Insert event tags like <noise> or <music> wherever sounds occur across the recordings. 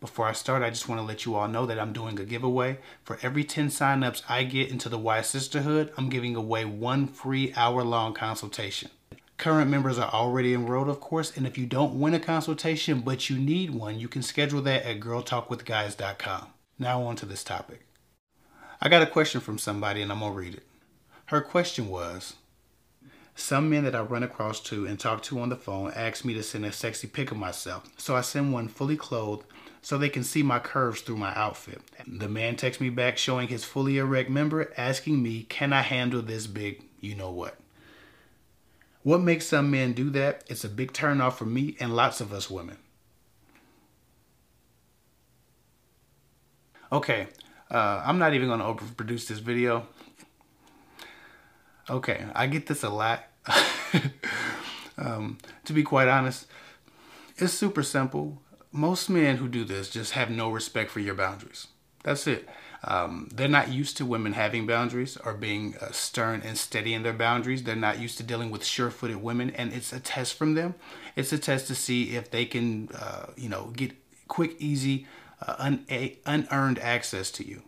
Before I start, I just want to let you all know that I'm doing a giveaway. For every 10 signups I get into the Y Sisterhood, I'm giving away one free hour long consultation. Current members are already enrolled, of course, and if you don't win a consultation but you need one, you can schedule that at girltalkwithguys.com. Now, on to this topic. I got a question from somebody and I'm going to read it. Her question was Some men that I run across to and talk to on the phone ask me to send a sexy pic of myself, so I send one fully clothed so they can see my curves through my outfit. The man texts me back showing his fully erect member, asking me, Can I handle this big you know what? What makes some men do that? It's a big turnoff for me and lots of us women. Okay, uh, I'm not even to overproduce this video. Okay, I get this a lot. <laughs> um, to be quite honest, it's super simple most men who do this just have no respect for your boundaries. That's it. Um, they're not used to women having boundaries or being uh, stern and steady in their boundaries. They're not used to dealing with sure-footed women, and it's a test from them. It's a test to see if they can, uh, you know, get quick, easy, uh, un- unearned access to you.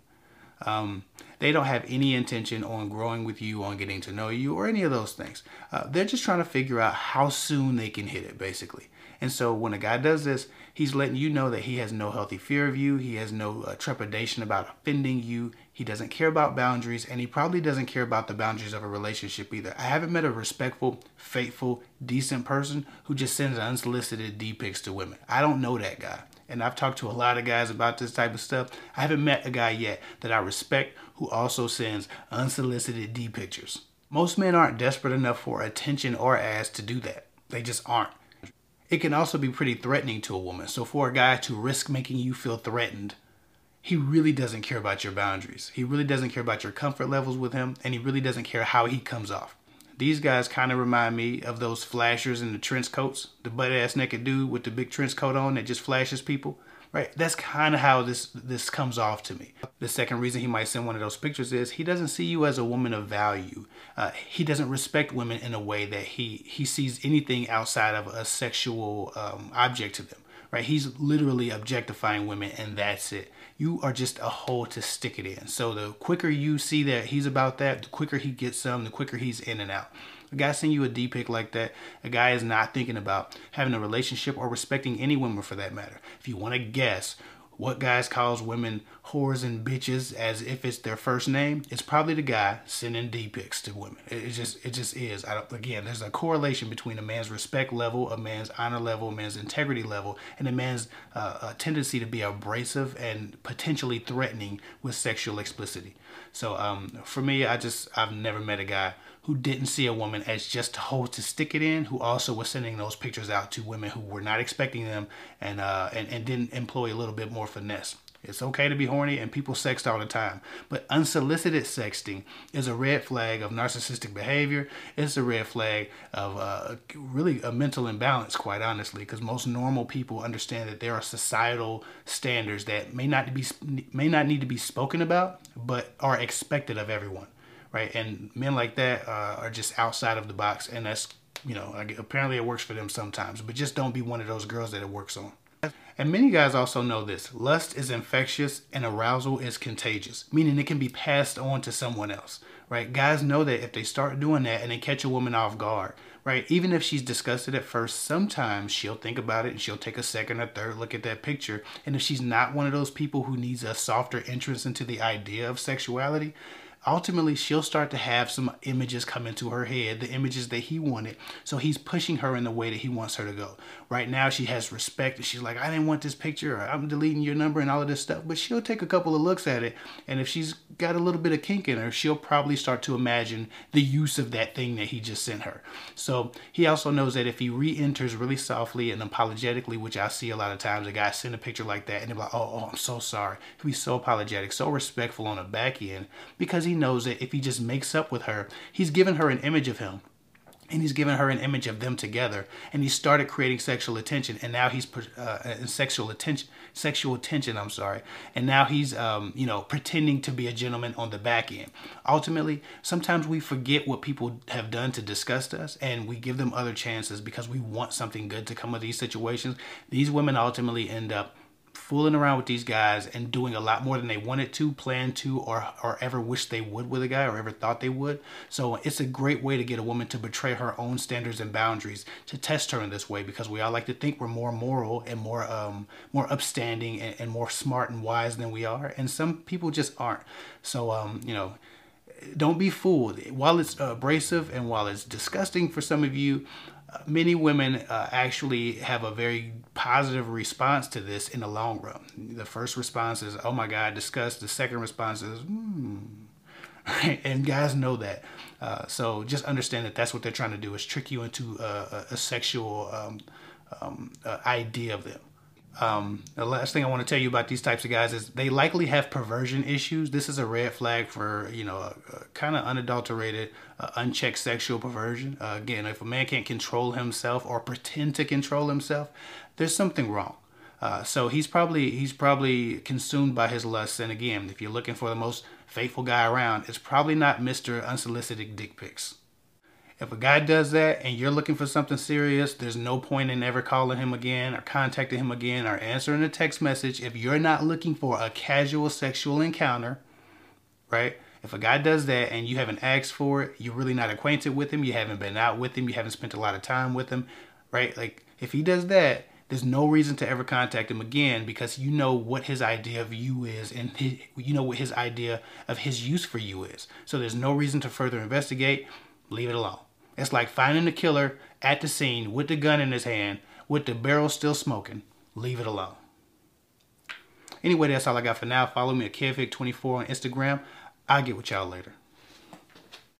Um, they don't have any intention on growing with you, on getting to know you, or any of those things. Uh, they're just trying to figure out how soon they can hit it, basically. And so when a guy does this, he's letting you know that he has no healthy fear of you. He has no uh, trepidation about offending you. He doesn't care about boundaries, and he probably doesn't care about the boundaries of a relationship either. I haven't met a respectful, faithful, decent person who just sends unsolicited D pics to women. I don't know that guy. And I've talked to a lot of guys about this type of stuff. I haven't met a guy yet that I respect who also sends unsolicited D pictures. Most men aren't desperate enough for attention or ass to do that. They just aren't it can also be pretty threatening to a woman. So for a guy to risk making you feel threatened, he really doesn't care about your boundaries. He really doesn't care about your comfort levels with him, and he really doesn't care how he comes off. These guys kind of remind me of those flashers in the trench coats, the butt ass naked dude with the big trench coat on that just flashes people right? That's kind of how this this comes off to me. The second reason he might send one of those pictures is he doesn't see you as a woman of value. Uh, he doesn't respect women in a way that he he sees anything outside of a sexual um, object to them. Right? He's literally objectifying women, and that's it. You are just a hole to stick it in. So the quicker you see that he's about that, the quicker he gets some, the quicker he's in and out. A guy sending you a D pic like that, a guy is not thinking about having a relationship or respecting any woman for that matter. If you want to guess what guys calls women whores and bitches as if it's their first name, it's probably the guy sending D pics to women. It, just it just is. again, there's a correlation between a man's respect level, a man's honor level, a man's integrity level, and a man's uh, tendency to be abrasive and potentially threatening with sexual explicitity. So um, for me, I just I've never met a guy who didn't see a woman as just a hole to stick it in, who also was sending those pictures out to women who were not expecting them and, uh, and, and didn't employ a little bit more finesse. It's okay to be horny and people sext all the time, but unsolicited sexting is a red flag of narcissistic behavior. It's a red flag of uh, really a mental imbalance, quite honestly, because most normal people understand that there are societal standards that may not be may not need to be spoken about, but are expected of everyone right? And men like that uh, are just outside of the box, and that's you know apparently it works for them sometimes, but just don't be one of those girls that it works on. And many guys also know this. Lust is infectious and arousal is contagious, meaning it can be passed on to someone else, right? Guys know that if they start doing that and they catch a woman off guard, right? Even if she's disgusted at first, sometimes she'll think about it and she'll take a second or third look at that picture. And if she's not one of those people who needs a softer entrance into the idea of sexuality, ultimately she'll start to have some images come into her head, the images that he wanted. So he's pushing her in the way that he wants her to go. Right now she has respect and she's like, I didn't want this picture or I'm deleting your number and all of this stuff. But she'll take a couple of looks at it. And if she's got a little bit of kink in her, she'll probably start to imagine the use of that thing that he just sent her. So he also knows that if he re-enters really softly and apologetically, which I see a lot of times, a guy send a picture like that and they're like, oh, oh I'm so sorry. He'll be so apologetic, so respectful on the back end because he he knows that if he just makes up with her, he's given her an image of him. And he's given her an image of them together. And he started creating sexual attention. And now he's uh, sexual attention sexual attention i'm sorry. And now he's um, you know pretending to be a gentleman on the back end. Ultimately sometimes we forget what people have done to disgust us. And we give them other chances because we want something good to come of these situations. These women ultimately end up fooling around with these guys and doing a lot more than they wanted to, plan to, or or ever wish they would with a guy or ever thought they would. So it's a great way to get a woman to betray her own standards and boundaries to test her in this way because we all like to think we're more moral and more um more upstanding and, and more smart and wise than we are, and some people just aren't. So um you know don't be fooled. While it's abrasive and while it's disgusting for some of you, many women uh, actually have a very positive response to this in the long run. The first response is, "Oh my God, disgust." The second response is, "Hmm." <laughs> and guys know that. Uh, so just understand that that's what they're trying to do is trick you into a, a sexual um, um, uh, idea of them. Um, the last thing I want to tell you about these types of guys is they likely have perversion issues. This is a red flag for you know a, a kind of unadulterated, uh, unchecked sexual perversion. Uh, again, if a man can't control himself or pretend to control himself, there's something wrong. Uh, so he's probably he's probably consumed by his lusts. And again, if you're looking for the most faithful guy around, it's probably not Mister Unsolicited Dick Pics. If a guy does that and you're looking for something serious, there's no point in ever calling him again or contacting him again or answering a text message if you're not looking for a casual sexual encounter, right? If a guy does that and you haven't asked for it, you're really not acquainted with him, you haven't been out with him, you haven't spent a lot of time with him, right? Like if he does that, there's no reason to ever contact him again because you know what his idea of you is and his, you know what his idea of his use for you is. So there's no reason to further investigate. Leave it alone. It's like finding the killer at the scene with the gun in his hand, with the barrel still smoking. Leave it alone. Anyway, that's all I got for now. Follow me at KevVic24 on Instagram. I'll get with y'all later.